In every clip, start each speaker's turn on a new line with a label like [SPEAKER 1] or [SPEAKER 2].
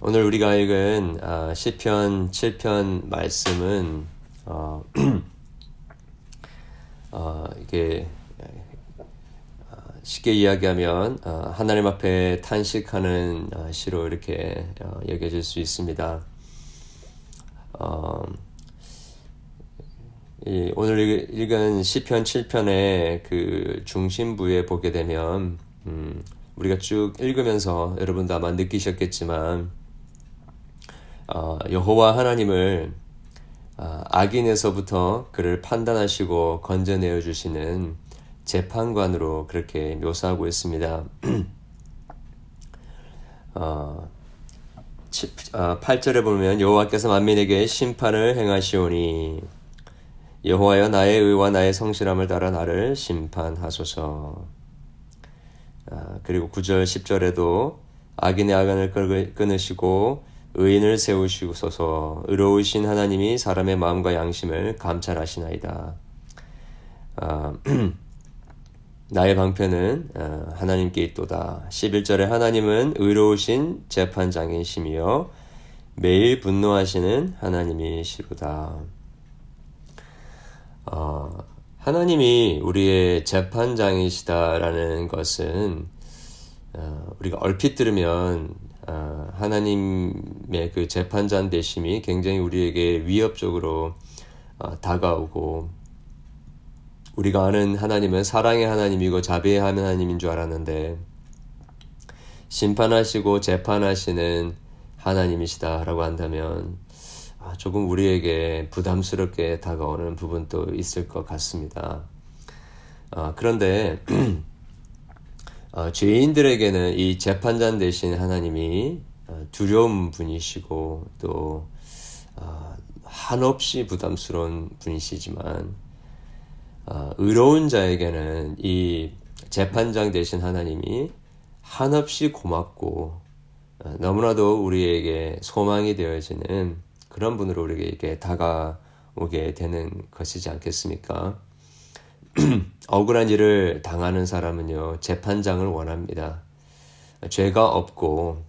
[SPEAKER 1] 오늘 우리가 읽은 아, 시편 7편 말씀은 어, 어, 이게 어, 쉽게 이야기하면 어, 하나님 앞에 탄식하는 어, 시로 이렇게 어, 여겨질 수 있습니다. 어, 이 오늘 읽은 시편 7편의 그 중심부에 보게 되면 음, 우리가 쭉 읽으면서 여러분도 아마 느끼셨겠지만 어, 여호와 하나님을 어, 악인에서부터 그를 판단하시고 건져내어 주시는 재판관으로 그렇게 묘사하고 있습니다. 어, 8절에 어, 보면 여호와께서 만민에게 심판을 행하시오니 여호와여 나의 의와 나의 성실함을 따라 나를 심판하소서. 아, 그리고 9절 10절에도 악인의 악안을 끊으시고 의인을 세우시소서 의로우신 하나님이 사람의 마음과 양심을 감찰하시나이다. 아, 나의 방편은 아, 하나님께 있도다. 11절에 하나님은 의로우신 재판장이시며 매일 분노하시는 하나님이시로다. 어, 하나님이 우리의 재판장이시다라는 것은 어, 우리가 얼핏 들으면 어, 하나님의 그 재판장 되심이 굉장히 우리에게 위협적으로 어, 다가오고 우리가 아는 하나님은 사랑의 하나님이고 자비의 하나님인 줄 알았는데 심판하시고 재판하시는 하나님이시다라고 한다면 아, 조금 우리에게 부담스럽게 다가오는 부분도 있을 것 같습니다. 어, 그런데 어, 죄인들에게는 이 재판장 대신 하나님이 어, 두려운 분이시고 또 어, 한없이 부담스러운 분이시지만 어, 의로운 자에게는 이 재판장 대신 하나님이 한없이 고맙고 어, 너무나도 우리에게 소망이 되어지는 그런 분으로 우리에게 다가오게 되는 것이지 않겠습니까? 억울한 일을 당하는 사람은요, 재판장을 원합니다. 죄가 없고,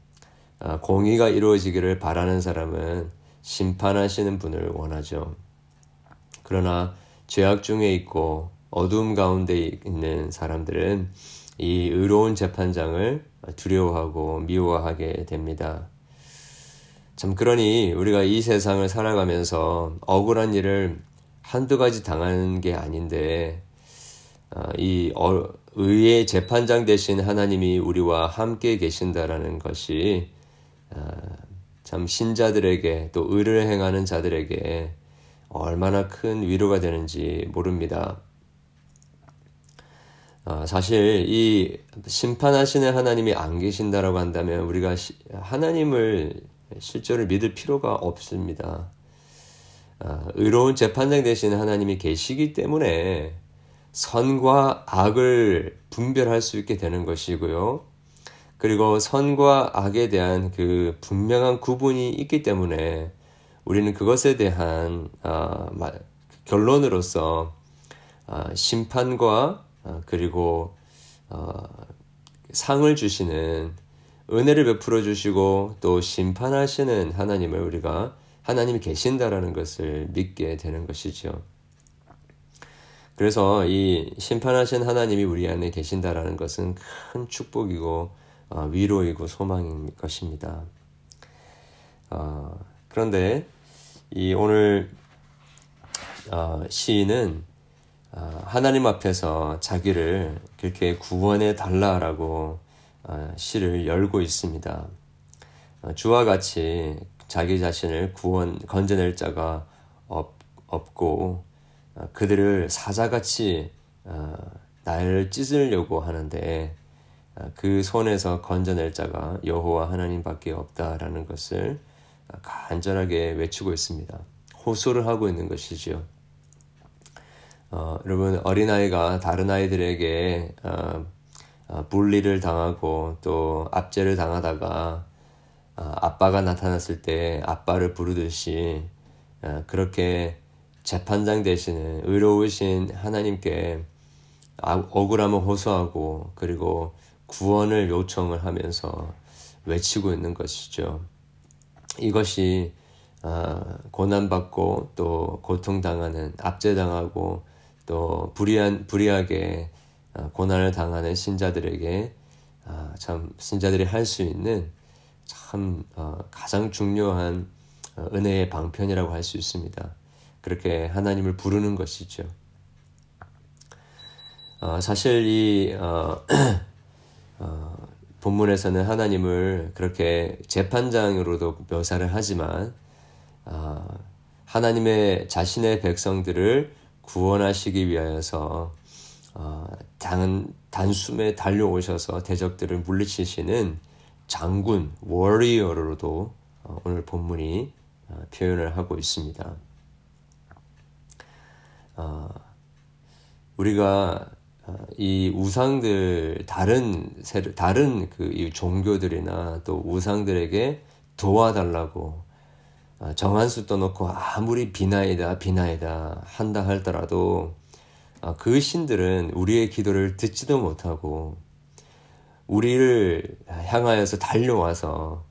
[SPEAKER 1] 아, 공의가 이루어지기를 바라는 사람은 심판하시는 분을 원하죠. 그러나 죄악 중에 있고 어둠 가운데 있는 사람들은 이 의로운 재판장을 두려워하고 미워하게 됩니다. 참 그러니 우리가 이 세상을 살아가면서 억울한 일을 한두 가지 당하는 게 아닌데 아, 이 어, 의의 재판장 되신 하나님이 우리와 함께 계신다라는 것이 아, 참 신자들에게 또 의를 행하는 자들에게 얼마나 큰 위로가 되는지 모릅니다. 아, 사실 이 심판하시는 하나님이 안 계신다라고 한다면 우리가 하나님을 실제로 믿을 필요가 없습니다. 아, 의로운 재판장 되신 하나님이 계시기 때문에 선과 악을 분별할 수 있게 되는 것이고요. 그리고 선과 악에 대한 그 분명한 구분이 있기 때문에 우리는 그것에 대한 아, 결론으로서 아, 심판과 그리고 어, 상을 주시는 은혜를 베풀어 주시고 또 심판하시는 하나님을 우리가 하나님이 계신다라는 것을 믿게 되는 것이죠. 그래서 이 심판하신 하나님이 우리 안에 계신다라는 것은 큰 축복이고 어, 위로이고 소망인 것입니다. 어, 그런데 이 오늘 어, 시인은 어, 하나님 앞에서 자기를 그렇게 구원해 달라라고 어, 시를 열고 있습니다. 어, 주와 같이 자기 자신을 구원 건져낼 자가 없, 없고 어, 그들을 사자같이 나를 찢으려고 하는데 그 손에서 건져낼 자가 여호와 하나님밖에 없다라는 것을 간절하게 외치고 있습니다. 호소를 하고 있는 것이죠. 어, 여러분 어린아이가 다른 아이들에게 어, 어, 분리를 당하고 또 압제를 당하다가 어, 아빠가 나타났을 때 아빠를 부르듯이 어, 그렇게 재판장 되시는 의로우신 하나님께 억울함을 호소하고 그리고 구원을 요청을 하면서 외치고 있는 것이죠. 이것이 고난받고 또 고통당하는 압제당하고 또 불의한 불의하게 고난을 당하는 신자들에게 참 신자들이 할 수 있는 참 가장 중요한 은혜의 방편이라고 할 수 있습니다. 그렇게 하나님을 부르는 것이죠. 어, 사실 이 어, 어, 본문에서는 하나님을 그렇게 재판장으로도 묘사를 하지만 어, 하나님의 자신의 백성들을 구원하시기 위하여서 어, 단, 단숨에 달려오셔서 대적들을 물리치시는 장군, 워리어로도 어, 오늘 본문이 표현을 하고 있습니다. 우리가 이 우상들 다른 다른 그 종교들이나 또 우상들에게 도와달라고 어, 정한 수 떠놓고 아무리 비나이다 비나이다 한다 할더라도 어, 그 신들은 우리의 기도를 듣지도 못하고 우리를 향하여서 달려와서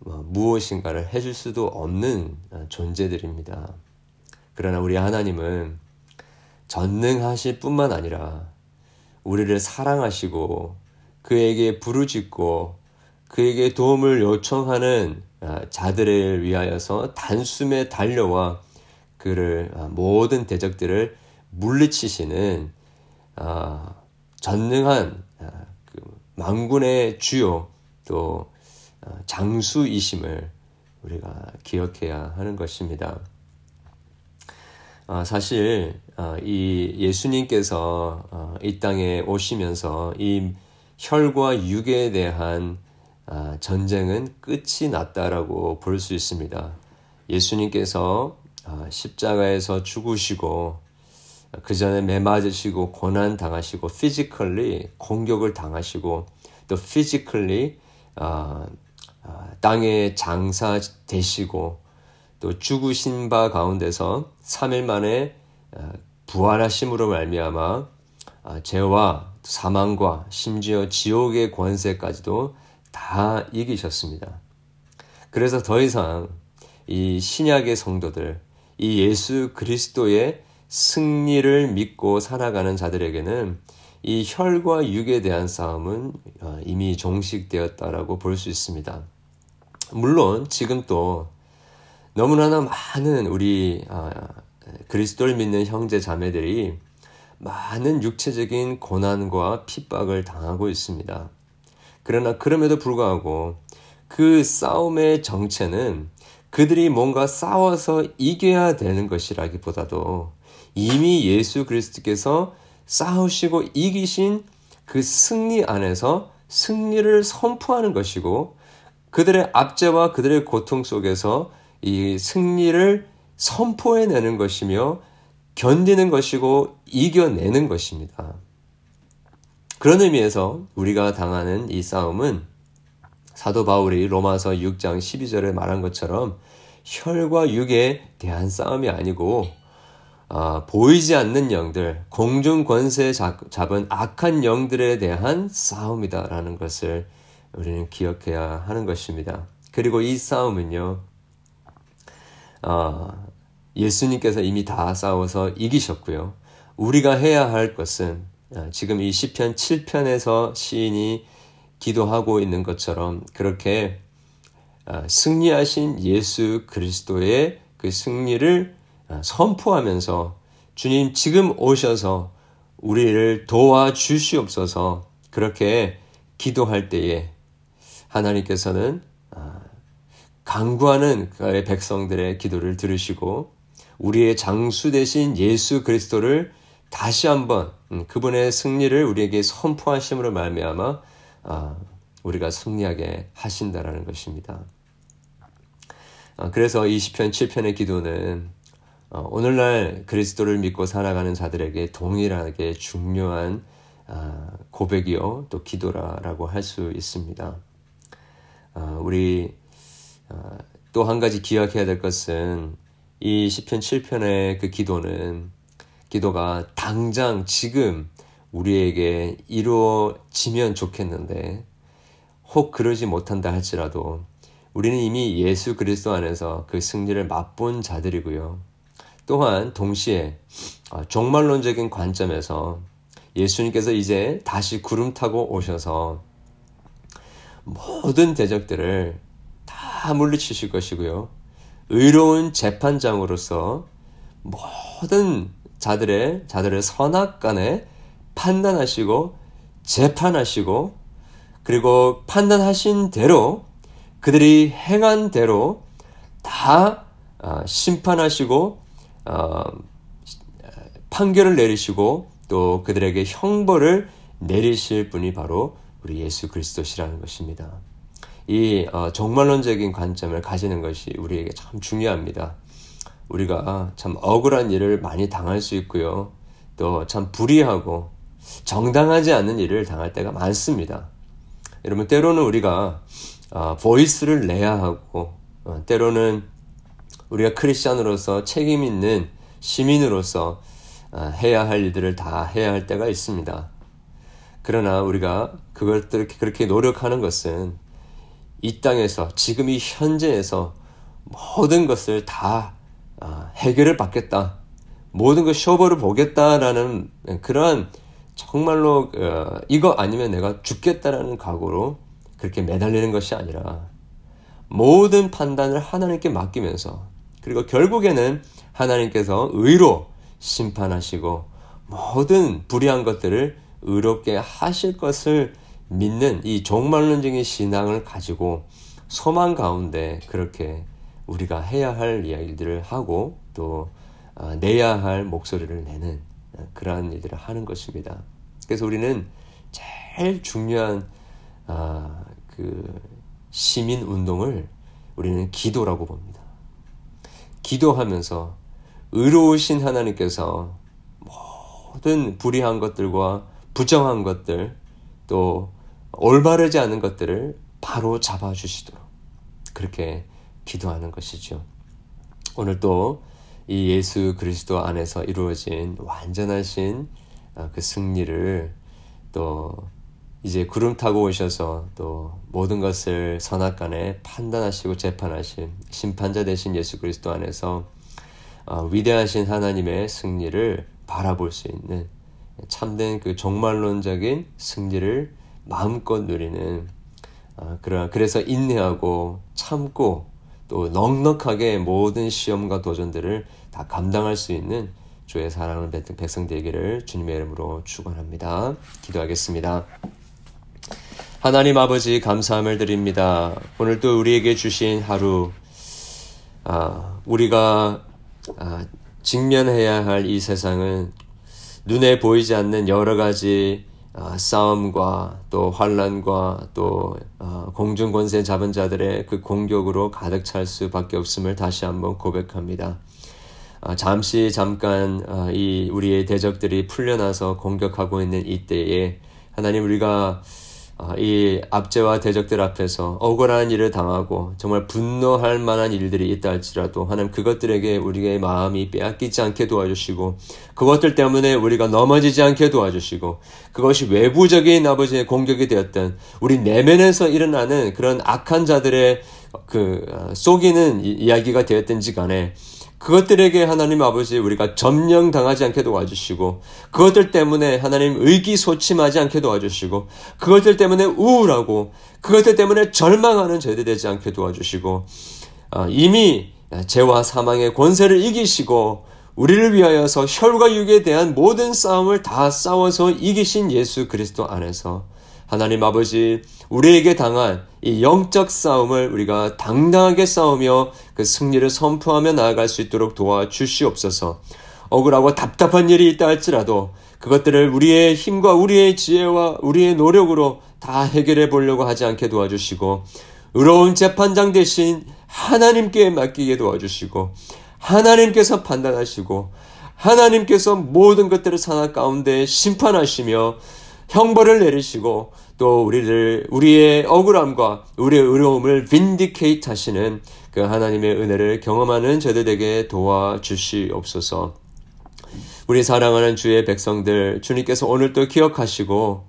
[SPEAKER 1] 뭐 무엇인가를 해줄 수도 없는 어, 존재들입니다. 그러나 우리 하나님은 전능하실 뿐만 아니라 우리를 사랑하시고 그에게 부르짖고 그에게 도움을 요청하는 아, 자들을 위하여서 단숨에 달려와 그를 아, 모든 대적들을 물리치시는 아, 전능한 그 망군의 주요 또 장수이심을 우리가 기억해야 하는 것입니다. 사실 이 예수님께서 이 땅에 오시면서 이 혈과 육에 대한 아, 전쟁은 끝이 났다라고 볼 수 있습니다. 예수님께서 아, 십자가에서 죽으시고 그 전에 매 맞으시고 고난 당하시고 physically 공격을 당하시고 또 physically 아, 땅에 장사 되시고 또 죽으신 바 가운데서 3일 만에 부활하심으로 말미암아 죄와 사망과 심지어 지옥의 권세까지도 다 이기셨습니다. 그래서 더 이상 이 신약의 성도들, 이 예수 그리스도의 승리를 믿고 살아가는 자들에게는 이 혈과 육에 대한 싸움은 어, 이미 종식되었다라고 볼 수 있습니다. 물론 지금 또 너무나나 많은 우리 아, 그리스도를 믿는 형제 자매들이 많은 육체적인 고난과 핍박을 당하고 있습니다. 그러나 그럼에도 불구하고 그 싸움의 정체는 그들이 뭔가 싸워서 이겨야 되는 것이라기보다도 이미 예수 그리스도께서 싸우시고 이기신 그 승리 안에서 승리를 선포하는 것이고 그들의 압제와 그들의 고통 속에서 이 승리를 선포해내는 것이며 견디는 것이고 이겨내는 것입니다. 그런 의미에서 우리가 당하는 이 싸움은 사도 바울이 로마서 6장 12절에 말한 것처럼 혈과 육에 대한 싸움이 아니고 어, 보이지 않는 영들, 공중 권세 잡은 악한 영들에 대한 싸움이다라는 것을 우리는 기억해야 하는 것입니다. 그리고 이 싸움은요, 어, 예수님께서 이미 다 싸워서 이기셨고요. 우리가 해야 할 것은 아, 지금 이 시편 7편에서 시인이 기도하고 있는 것처럼 그렇게 아, 승리하신 예수 그리스도의 그 승리를 아, 선포하면서 주님 지금 오셔서 우리를 도와주시옵소서 그렇게 기도할 때에 하나님께서는 강구하는 그의 백성들의 기도를 들으시고 우리의 장수 되신 예수 그리스도를 다시 한번 음, 그분의 승리를 우리에게 선포하심으로 말미암아 아, 우리가 승리하게 하신다라는 것입니다. 아, 그래서 이 시편 7편의 기도는 어, 오늘날 그리스도를 믿고 살아가는 자들에게 동일하게 중요한 아, 고백이요 또 기도라라고 할 수 있습니다. 우리 또 한 가지 기억해야 될 것은 이 시편 7편의 그 기도는 기도가 당장 지금 우리에게 이루어지면 좋겠는데 혹 그러지 못한다 할지라도 우리는 이미 예수 그리스도 안에서 그 승리를 맛본 자들이고요. 또한 동시에 어, 종말론적인 관점에서 예수님께서 이제 다시 구름 타고 오셔서 모든 대적들을 다 물리치실 것이고요. 의로운 재판장으로서 모든 자들의 자들의 선악 간에 판단하시고 재판하시고 그리고 판단하신 대로 그들이 행한 대로 다 어, 심판하시고 어, 판결을 내리시고 또 그들에게 형벌을 내리실 분이 바로 우리 예수 그리스도시라는 것입니다. 이 어, 정말론적인 관점을 가지는 것이 우리에게 참 중요합니다. 우리가 참 억울한 일을 많이 당할 수 있고요. 또 참 불의하고 정당하지 않는 일을 당할 때가 많습니다. 여러분 때로는 우리가 어, 보이스를 내야 하고 어, 때로는 우리가 크리스천으로서 책임 있는 시민으로서 어, 해야 할 일들을 다 해야 할 때가 있습니다. 그러나 우리가 그것들 그렇게 노력하는 것은 이 땅에서 지금 이 현재에서 모든 것을 다 어, 해결을 받겠다. 모든 것 쇼버를 보겠다라는 그런 정말로 어, 이거 아니면 내가 죽겠다라는 각오로 그렇게 매달리는 것이 아니라 모든 판단을 하나님께 맡기면서 그리고 결국에는 하나님께서 의로 심판하시고 모든 불의한 것들을 의롭게 하실 것을 믿는 이 종말론적인 신앙을 가지고 소망 가운데 그렇게 우리가 해야 할 이야기들을 하고 또 아, 내야 할 목소리를 내는 그러한 일들을 하는 것입니다. 그래서 우리는 제일 중요한 아, 그 시민 운동을 우리는 기도라고 봅니다. 기도하면서 의로우신 하나님께서 모든 불의한 것들과 부정한 것들 또 올바르지 않은 것들을 바로 잡아주시도록 그렇게 기도하는 것이죠. 오늘 또 이 예수 그리스도 안에서 이루어진 완전하신 어, 그 승리를 또 이제 구름 타고 오셔서 또 모든 것을 선악간에 판단하시고 재판하신 심판자 되신 예수 그리스도 안에서 어, 위대하신 하나님의 승리를 바라볼 수 있는 참된 그 종말론적인 승리를 마음껏 누리는 어, 그러 그래서 인내하고 참고 또 넉넉하게 모든 시험과 도전들을 다 감당할 수 있는 주의 사랑을 뱉은 백성 되기를 주님의 이름으로 축원합니다. 기도하겠습니다. 하나님 아버지 감사함을 드립니다. 오늘 또 우리에게 주신 하루 아, 우리가 아, 직면해야 할 이 세상은 눈에 보이지 않는 여러 가지 아, 싸움과 또 환란과 또 아, 공중 권세 잡은 자들의 그 공격으로 가득 찰 수밖에 없음을 다시 한번 고백합니다. 아, 잠시 잠깐 아, 이 우리의 대적들이 풀려나서 공격하고 있는 이때에 하나님 우리가 아, 이 압제와 대적들 앞에서 억울한 일을 당하고 정말 분노할 만한 일들이 있다 할지라도 하나님 그것들에게 우리의 마음이 빼앗기지 않게 도와주시고 그것들 때문에 우리가 넘어지지 않게 도와주시고 그것이 외부적인 아버지의 공격이 되었던 우리 내면에서 일어나는 그런 악한 자들의 그 어, 속이는 이야기가 되었든지 간에 그것들에게 하나님 아버지 우리가 점령당하지 않게 도와주시고 그것들 때문에 하나님 의기소침하지 않게 도와주시고 그것들 때문에 우울하고 그것들 때문에 절망하는 저희들 되지 않게 도와주시고 어, 이미 죄와 사망의 권세를 이기시고 우리를 위하여서 혈과 육에 대한 모든 싸움을 다 싸워서 이기신 예수 그리스도 안에서 하나님 아버지 우리에게 당한 이 영적 싸움을 우리가 당당하게 싸우며 그 승리를 선포하며 나아갈 수 있도록 도와주시옵소서. 억울하고 답답한 일이 있다 할지라도 그것들을 우리의 힘과 우리의 지혜와 우리의 노력으로 다 해결해 보려고 하지 않게 도와주시고 의로운 재판장 대신 하나님께 맡기게 도와주시고 하나님께서 판단하시고 하나님께서 모든 것들을 산악 가운데 심판하시며 형벌을 내리시고 또 우리를 우리의 억울함과 우리의 의로움을 빈디케이트 하시는 그 하나님의 은혜를 경험하는 저들에게 도와주시옵소서. 우리 사랑하는 주의 백성들 주님께서 오늘 또 기억하시고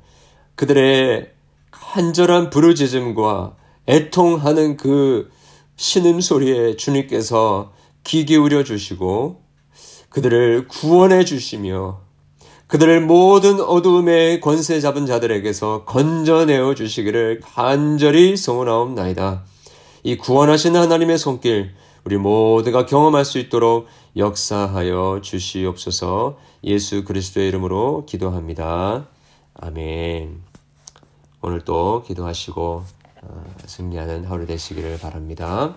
[SPEAKER 1] 그들의 간절한 부르짖음과 애통하는 그 신음 소리에 주님께서 귀 기울여 주시고 그들을 구원해 주시며 그들을 모든 어두움의 권세 잡은 자들에게서 건져내어 주시기를 간절히 소원하옵나이다. 이 구원하신 하나님의 손길 우리 모두가 경험할 수 있도록 역사하여 주시옵소서 예수 그리스도의 이름으로 기도합니다. 아멘. 오늘 또 기도하시고 어, 승리하는 하루 되시기를 바랍니다.